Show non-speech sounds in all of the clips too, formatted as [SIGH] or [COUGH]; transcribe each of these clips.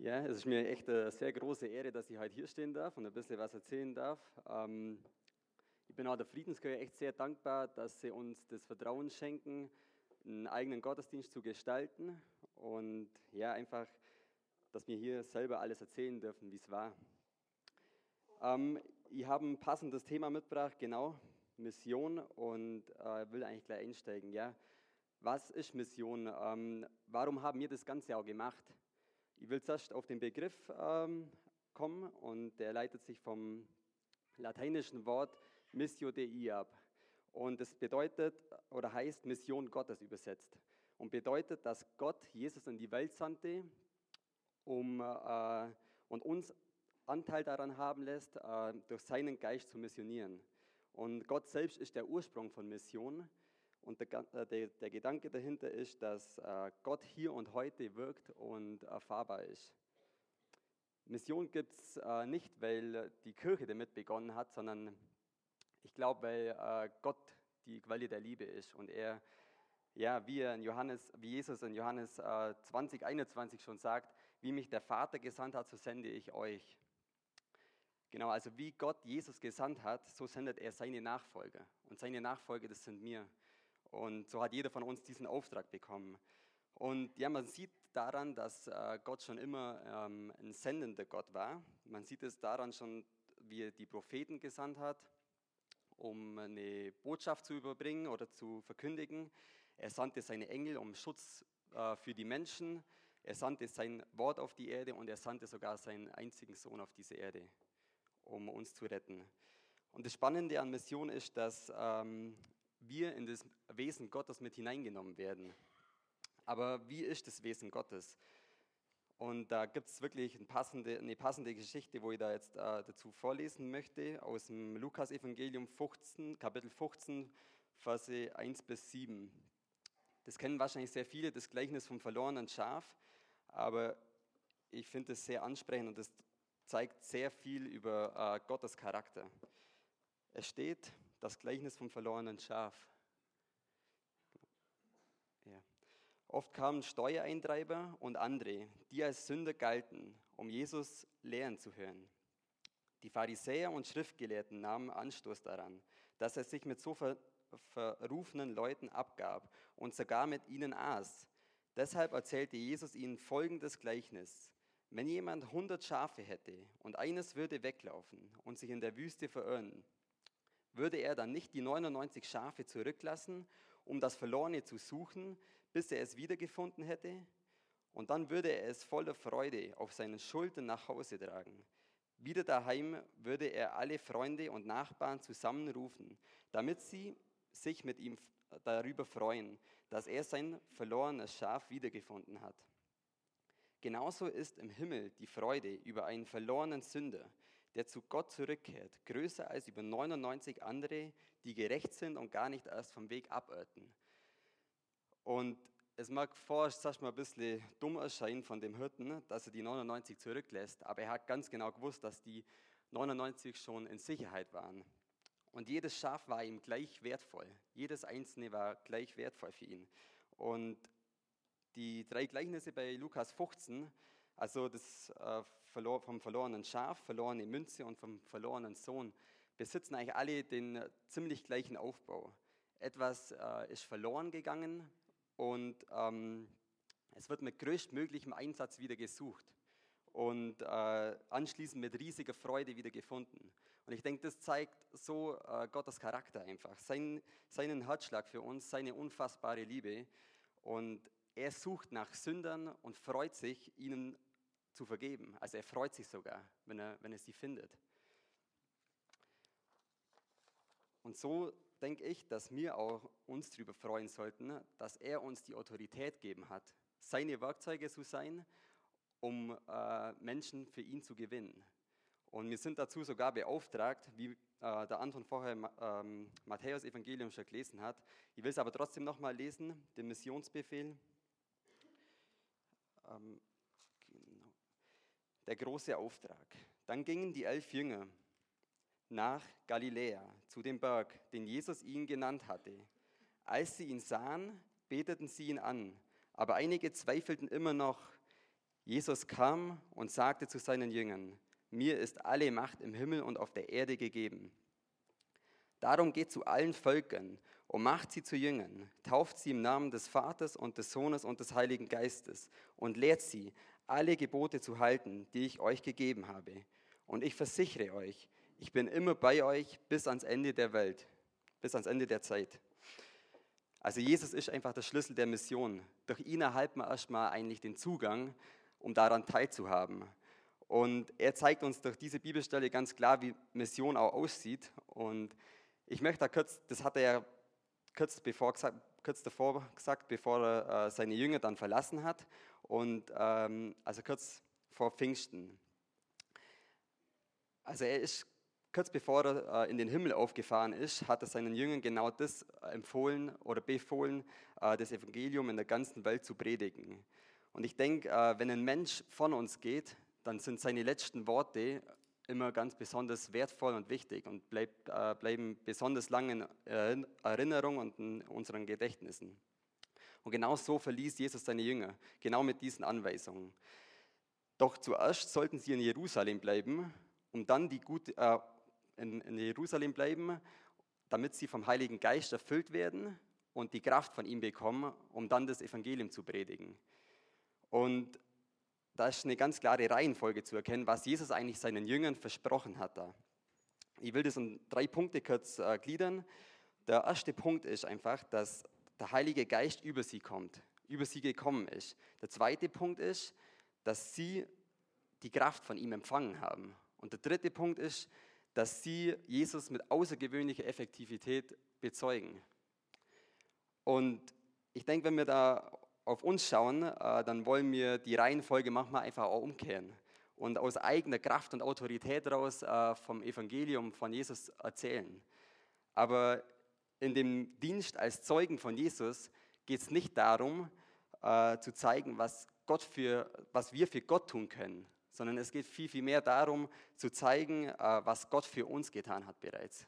Ja, es ist mir echt eine sehr große Ehre, dass ich heute hier stehen darf und ein bisschen was erzählen darf. Ähm, ich bin auch der Friedenskirche echt sehr dankbar, dass sie uns das Vertrauen schenken, einen eigenen Gottesdienst zu gestalten und ja, einfach, dass wir hier selber alles erzählen dürfen, wie es war. Ähm, ich habe ein passendes Thema mitgebracht, genau, Mission und äh, will eigentlich gleich einsteigen. Ja. Was ist Mission? Ähm, warum haben wir das Ganze auch gemacht? Ich will zuerst auf den Begriff ähm, kommen und der leitet sich vom lateinischen Wort Missio Dei ab. Und es bedeutet oder heißt Mission Gottes übersetzt und bedeutet, dass Gott Jesus in die Welt sandte, um äh, und uns Anteil daran haben lässt, äh, durch seinen Geist zu missionieren. Und Gott selbst ist der Ursprung von Mission. Und der, äh, der, der, Gedanke dahinter ist, dass äh, Gott hier und heute wirkt und erfahrbar ist. Mission gibt es äh, nicht, weil die Kirche damit begonnen hat, sondern ich glaube, weil Gott die Quelle der Liebe ist und er, ja, wie, in Johannes, wie Jesus in Johannes 20, 21 schon sagt, wie mich der Vater gesandt hat, so sende ich euch. Genau, also wie Gott Jesus gesandt hat, so sendet er seine Nachfolger. Und seine Nachfolger, das sind wir. Und so hat jeder von uns diesen Auftrag bekommen. Und ja, man sieht daran, dass äh, Gott schon immer ähm, ein sendender Gott war. Man sieht es daran schon, wie er die Propheten gesandt hat, um eine Botschaft zu überbringen oder zu verkündigen. Er sandte seine Engel um Schutz äh, für die Menschen. Er sandte sein Wort auf die Erde und er sandte sogar seinen einzigen Sohn auf diese Erde, um uns zu retten. Und das Spannende an Mission ist, dass ähm, wir in das Wesen Gottes mit hineingenommen werden. Aber wie ist das Wesen Gottes? Und da gibt es wirklich eine passende, eine passende Geschichte, wo ich da jetzt äh, dazu vorlesen möchte, aus dem Lukas-Evangelium 15, Kapitel 15, Verse 1 bis 7. Das kennen wahrscheinlich sehr viele, das Gleichnis vom verlorenen Schaf, aber ich finde es sehr ansprechend und es zeigt sehr viel über äh, Gottes Charakter. Es steht, das Gleichnis vom verlorenen Schaf. Ja. Oft kamen Steuereintreiber und andere, die als Sünder galten, um Jesus lehren zu hören. Die Pharisäer und Schriftgelehrten nahmen Anstoß daran, dass er sich mit so ver verrufenen Leuten abgab und sogar mit ihnen aß. Deshalb erzählte Jesus ihnen folgendes Gleichnis. Wenn jemand hundert Schafe hätte und eines würde weglaufen und sich in der Wüste verirren, würde er dann nicht die 99 Schafe zurücklassen, um das Verlorene zu suchen, bis er es wiedergefunden hätte? Und dann würde er es voller Freude auf seinen Schultern nach Hause tragen. Wieder daheim würde er alle Freunde und Nachbarn zusammenrufen, damit sie sich mit ihm darüber freuen, dass er sein verlorenes Schaf wiedergefunden hat. Genauso ist im Himmel die Freude über einen verlorenen Sünder, der zu Gott zurückkehrt, größer als über 99 andere, die gerecht sind und gar nicht erst vom Weg abirrten. Und es mag vorerst sag mal, ein bisschen dumm erscheinen von dem Hirten, dass er die 99 zurücklässt, aber er hat ganz genau gewusst, dass die 99 schon in Sicherheit waren. Und jedes Schaf war ihm gleich wertvoll. Jedes einzelne war gleich wertvoll für ihn. Und die drei Gleichnisse bei Lukas 15 also das äh, vom verlorenen Schaf, verlorene Münze und vom verlorenen Sohn besitzen eigentlich alle den ziemlich gleichen Aufbau. Etwas äh, ist verloren gegangen und ähm, es wird mit größtmöglichem Einsatz wieder gesucht und äh, anschließend mit riesiger Freude wieder gefunden. Und ich denke, das zeigt so äh, Gottes Charakter einfach, sein, seinen Herzschlag für uns, seine unfassbare Liebe. Und er sucht nach Sündern und freut sich, ihnen zu vergeben. Also er freut sich sogar, wenn er, wenn er sie findet. Und so denke ich, dass wir auch uns darüber freuen sollten, dass er uns die Autorität gegeben hat, seine Werkzeuge zu sein, um äh, Menschen für ihn zu gewinnen. Und wir sind dazu sogar beauftragt, wie äh, der Anton vorher ähm, Matthäus Evangelium schon gelesen hat. Ich will es aber trotzdem nochmal lesen, den Missionsbefehl. Ähm, genau der große Auftrag. Dann gingen die elf Jünger nach Galiläa zu dem Berg, den Jesus ihnen genannt hatte. Als sie ihn sahen, beteten sie ihn an, aber einige zweifelten immer noch. Jesus kam und sagte zu seinen Jüngern, mir ist alle Macht im Himmel und auf der Erde gegeben. Darum geht zu allen Völkern und macht sie zu Jüngern, tauft sie im Namen des Vaters und des Sohnes und des Heiligen Geistes und lehrt sie, alle Gebote zu halten, die ich euch gegeben habe. Und ich versichere euch, ich bin immer bei euch bis ans Ende der Welt, bis ans Ende der Zeit. Also Jesus ist einfach der Schlüssel der Mission. Durch ihn erhalten wir erstmal eigentlich den Zugang, um daran teilzuhaben. Und er zeigt uns durch diese Bibelstelle ganz klar, wie Mission auch aussieht. Und ich möchte da kurz, das hat er ja kurz, bevor, kurz davor gesagt, bevor er äh, seine Jünger dann verlassen hat. Und ähm, also kurz vor Pfingsten. Also er ist kurz bevor er äh, in den Himmel aufgefahren ist, hat er seinen Jüngern genau das empfohlen oder befohlen, äh, das Evangelium in der ganzen Welt zu predigen. Und ich denke, äh, wenn ein Mensch von uns geht, dann sind seine letzten Worte immer ganz besonders wertvoll und wichtig und bleib, äh, bleiben besonders lange in Erinnerung und in unseren Gedächtnissen. Und genau so verließ Jesus seine Jünger, genau mit diesen Anweisungen. Doch zuerst sollten sie in Jerusalem bleiben, um dann die gute, äh, in, in Jerusalem bleiben, damit sie vom Heiligen Geist erfüllt werden und die Kraft von ihm bekommen, um dann das Evangelium zu predigen. Und da ist eine ganz klare Reihenfolge zu erkennen, was Jesus eigentlich seinen Jüngern versprochen hat da. Ich will das in drei Punkte kurz äh, gliedern. Der erste Punkt ist einfach, dass der Heilige Geist über sie kommt, über sie gekommen ist. Der zweite Punkt ist, dass sie die Kraft von ihm empfangen haben. Und der dritte Punkt ist, dass sie Jesus mit außergewöhnlicher Effektivität bezeugen. Und ich denke, wenn wir da auf uns schauen, äh, dann wollen wir die Reihenfolge manchmal einfach auch umkehren und aus eigener Kraft und Autorität daraus äh, vom Evangelium von Jesus erzählen. Aber in dem Dienst als Zeugen von Jesus geht es nicht darum, äh, zu zeigen, was, Gott für, was wir für Gott tun können, sondern es geht viel, viel mehr darum, zu zeigen, was Gott für uns getan hat bereits.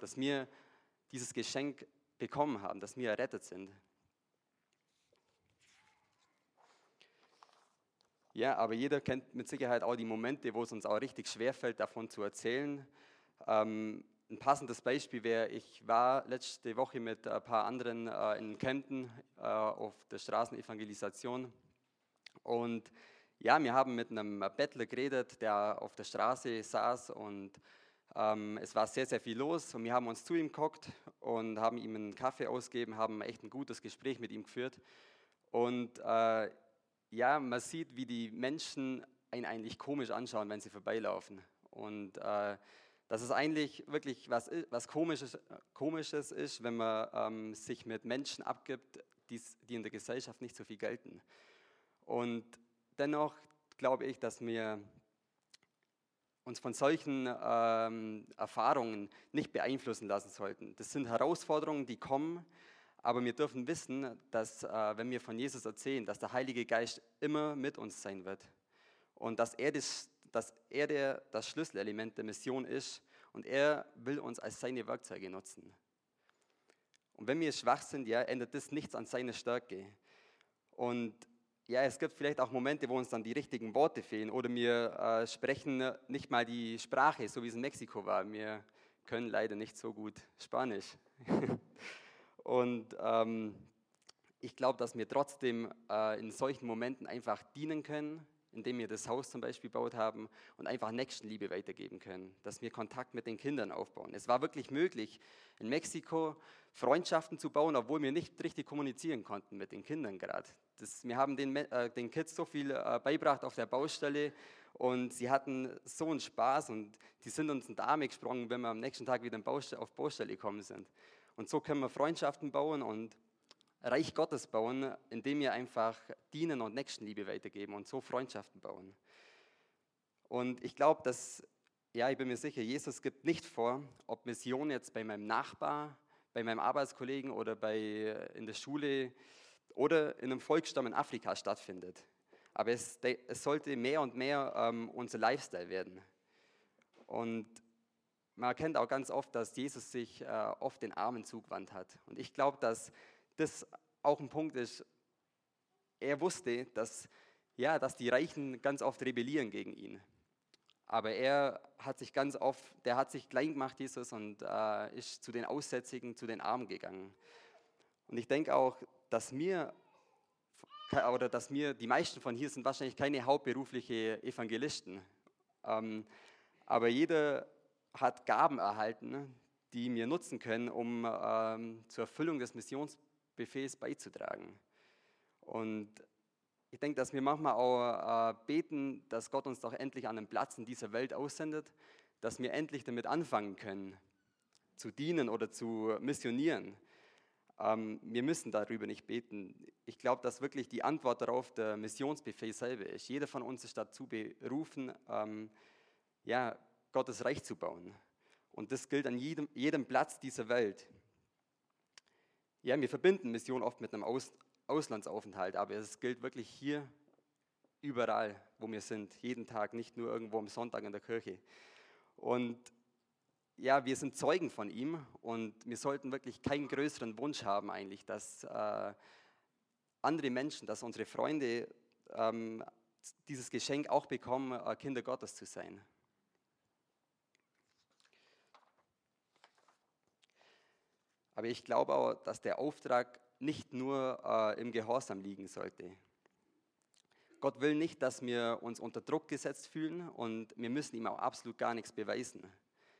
Dass wir dieses Geschenk bekommen haben, dass wir errettet sind. Ja, aber jeder kennt mit Sicherheit auch die Momente, wo es uns auch richtig schwerfällt, davon zu erzählen. Ähm, ein passendes Beispiel wäre, ich war letzte Woche mit ein paar anderen äh, in Kempten äh, auf der Straßenevangelisation und ja, wir haben mit einem Bettler geredet, der auf der Straße saß und ähm, es war sehr, sehr viel los und wir haben uns zu ihm geguckt und haben ihm einen Kaffee ausgegeben, haben echt ein gutes Gespräch mit ihm geführt und äh, ja, man sieht, wie die Menschen einen eigentlich komisch anschauen, wenn sie vorbeilaufen. Und äh, dass es eigentlich wirklich was, was Komisches, Komisches ist, wenn man ähm, sich mit Menschen abgibt, die in der Gesellschaft nicht so viel gelten. Und dennoch glaube ich, dass wir uns von solchen ähm, Erfahrungen nicht beeinflussen lassen sollten. Das sind Herausforderungen, die kommen, aber wir dürfen wissen, dass äh, wenn wir von Jesus erzählen, dass der Heilige Geist immer mit uns sein wird und dass er, das, dass er der, das Schlüsselelement der Mission ist und er will uns als seine Werkzeuge nutzen. Und wenn wir schwach sind, ja, ändert das nichts an seiner Stärke. Und ja, es gibt vielleicht auch Momente, wo uns dann die richtigen Worte fehlen oder wir äh, sprechen nicht mal die Sprache, so wie es in Mexiko war. Wir können leider nicht so gut Spanisch. [LAUGHS] Und ähm, ich glaube, dass wir trotzdem äh, in solchen Momenten einfach dienen können, indem wir das Haus zum Beispiel gebaut haben und einfach Nächstenliebe weitergeben können, dass wir Kontakt mit den Kindern aufbauen. Es war wirklich möglich, in Mexiko Freundschaften zu bauen, obwohl wir nicht richtig kommunizieren konnten mit den Kindern gerade. Wir haben den, äh, den Kids so viel äh, beibracht auf der Baustelle und sie hatten so einen Spaß und die sind uns in die Arme gesprungen, wenn wir am nächsten Tag wieder auf Baustelle gekommen sind. Und so können wir Freundschaften bauen und Reich Gottes bauen, indem wir einfach dienen und Nächstenliebe weitergeben und so Freundschaften bauen. Und ich glaube, dass, ja, ich bin mir sicher, Jesus gibt nicht vor, ob Mission jetzt bei meinem Nachbar, bei meinem Arbeitskollegen oder bei, in der Schule oder in einem Volksstamm in Afrika stattfindet. Aber es, es sollte mehr und mehr ähm, unser Lifestyle werden. Und man erkennt auch ganz oft, dass Jesus sich äh, oft den Armen zugewandt hat. Und ich glaube, dass das auch ein Punkt ist, er wusste, dass ja, dass die Reichen ganz oft rebellieren gegen ihn. Aber er hat sich ganz oft, der hat sich klein gemacht, Jesus, und äh, ist zu den Aussätzigen, zu den Armen gegangen. Und ich denke auch, dass mir, oder dass mir, die meisten von hier sind wahrscheinlich keine hauptberufliche Evangelisten. Ähm, aber jeder hat Gaben erhalten, die wir nutzen können, um ähm, zur Erfüllung des Missionsbefehls beizutragen. Und ich denke, dass wir manchmal auch äh, beten, dass Gott uns doch endlich an einen Platz in dieser Welt aussendet, dass wir endlich damit anfangen können, zu dienen oder zu missionieren. Ähm, wir müssen darüber nicht beten. Ich glaube, dass wirklich die Antwort darauf der Missionsbefehl selber ist. Jeder von uns ist dazu berufen, ähm, ja, Gottes Reich zu bauen. Und das gilt an jedem, jedem Platz dieser Welt. Ja, wir verbinden Mission oft mit einem Aus, Auslandsaufenthalt, aber es gilt wirklich hier überall, wo wir sind, jeden Tag, nicht nur irgendwo am Sonntag in der Kirche. Und ja, wir sind Zeugen von ihm und wir sollten wirklich keinen größeren Wunsch haben eigentlich, dass äh, andere Menschen, dass unsere Freunde ähm, dieses Geschenk auch bekommen, äh, Kinder Gottes zu sein. Aber ich glaube auch, dass der Auftrag nicht nur äh, im Gehorsam liegen sollte. Gott will nicht, dass wir uns unter Druck gesetzt fühlen und wir müssen ihm auch absolut gar nichts beweisen.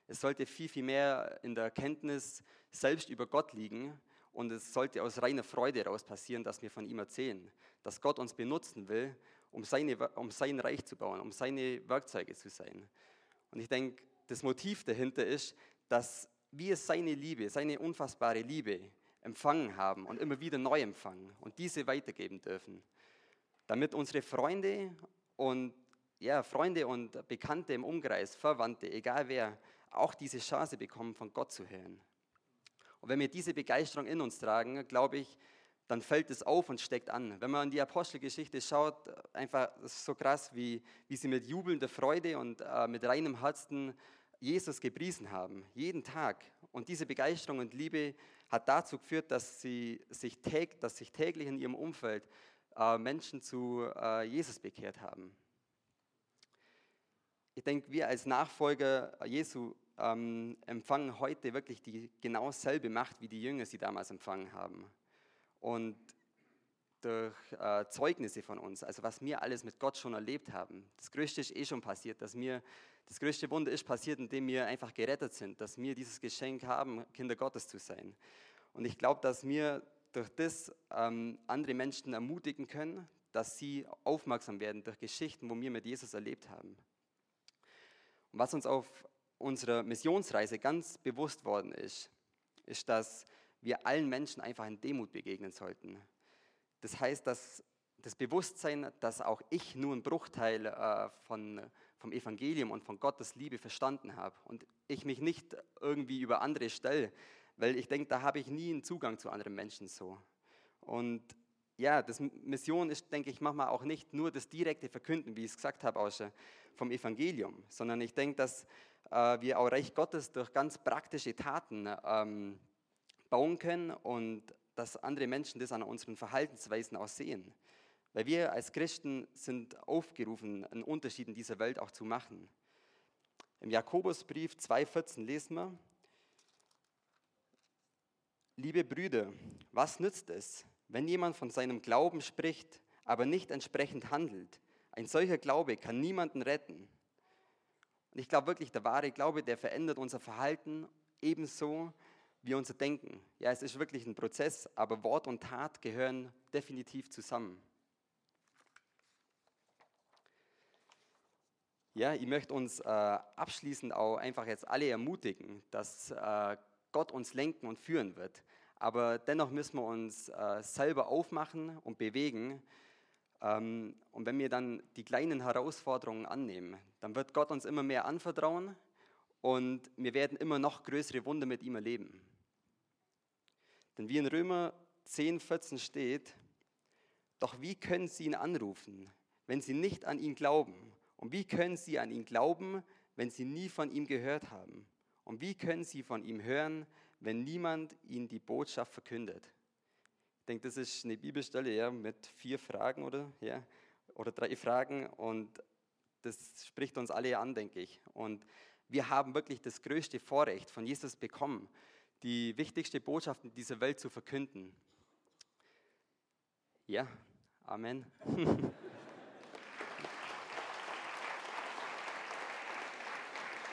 Es sollte viel, viel mehr in der Erkenntnis selbst über Gott liegen und es sollte aus reiner Freude heraus passieren, dass wir von ihm erzählen, dass Gott uns benutzen will, um, seine, um sein Reich zu bauen, um seine Werkzeuge zu sein. Und ich denke, das Motiv dahinter ist, dass wir seine Liebe, seine unfassbare Liebe empfangen haben und immer wieder neu empfangen und diese weitergeben dürfen, damit unsere Freunde und ja, Freunde und Bekannte im Umkreis, Verwandte, egal wer, auch diese Chance bekommen, von Gott zu hören. Und wenn wir diese Begeisterung in uns tragen, glaube ich, dann fällt es auf und steckt an. Wenn man in die Apostelgeschichte schaut, einfach so krass, wie, wie sie mit jubelnder Freude und äh, mit reinem Herzen Jesus gepriesen haben, jeden Tag. Und diese Begeisterung und Liebe hat dazu geführt, dass, sie sich, täg, dass sich täglich in ihrem Umfeld äh, Menschen zu äh, Jesus bekehrt haben. Ich denke, wir als Nachfolger Jesu ähm, empfangen heute wirklich die genau selbe Macht, wie die Jünger sie damals empfangen haben. Und durch äh, Zeugnisse von uns, also was wir alles mit Gott schon erlebt haben. Das Größte ist eh schon passiert, dass wir, das größte Wunder ist passiert, indem wir einfach gerettet sind, dass wir dieses Geschenk haben, Kinder Gottes zu sein. Und ich glaube, dass wir durch das ähm, andere Menschen ermutigen können, dass sie aufmerksam werden durch Geschichten, wo wir mit Jesus erlebt haben. Und was uns auf unserer Missionsreise ganz bewusst worden ist, ist, dass wir allen Menschen einfach in Demut begegnen sollten. Das heißt, dass das Bewusstsein, dass auch ich nur einen Bruchteil äh, von, vom Evangelium und von Gottes Liebe verstanden habe und ich mich nicht irgendwie über andere stelle, weil ich denke, da habe ich nie einen Zugang zu anderen Menschen so. Und ja, das Mission ist, denke ich, manchmal auch nicht nur das direkte Verkünden, wie ich es gesagt habe, aus, vom Evangelium, sondern ich denke, dass äh, wir auch Reich Gottes durch ganz praktische Taten ähm, bauen können und dass andere Menschen das an unseren Verhaltensweisen auch sehen. Weil wir als Christen sind aufgerufen, einen Unterschied in dieser Welt auch zu machen. Im Jakobusbrief 2,14 lesen wir, Liebe Brüder, was nützt es, wenn jemand von seinem Glauben spricht, aber nicht entsprechend handelt? Ein solcher Glaube kann niemanden retten. Und ich glaube wirklich, der wahre Glaube, der verändert unser Verhalten ebenso wie unser Denken. Ja, es ist wirklich ein Prozess, aber Wort und Tat gehören definitiv zusammen. Ja, ich möchte uns äh, abschließend auch einfach jetzt alle ermutigen, dass äh, Gott uns lenken und führen wird. Aber dennoch müssen wir uns äh, selber aufmachen und bewegen. Ähm, und wenn wir dann die kleinen Herausforderungen annehmen, dann wird Gott uns immer mehr anvertrauen und wir werden immer noch größere Wunder mit ihm erleben. Denn wie in Römer 10, 14 steht, doch wie können sie ihn anrufen, wenn sie nicht an ihn glauben? Und wie können sie an ihn glauben, wenn sie nie von ihm gehört haben? Und wie können sie von ihm hören, wenn niemand ihnen die Botschaft verkündet? Ich denke, das ist eine Bibelstelle ja, mit vier Fragen, oder? Ja. oder drei Fragen und das spricht uns alle an, denke ich. Und wir haben wirklich das größte Vorrecht von Jesus bekommen, die wichtigste Botschaft in dieser Welt zu verkünden. Ja, Amen. [LAUGHS]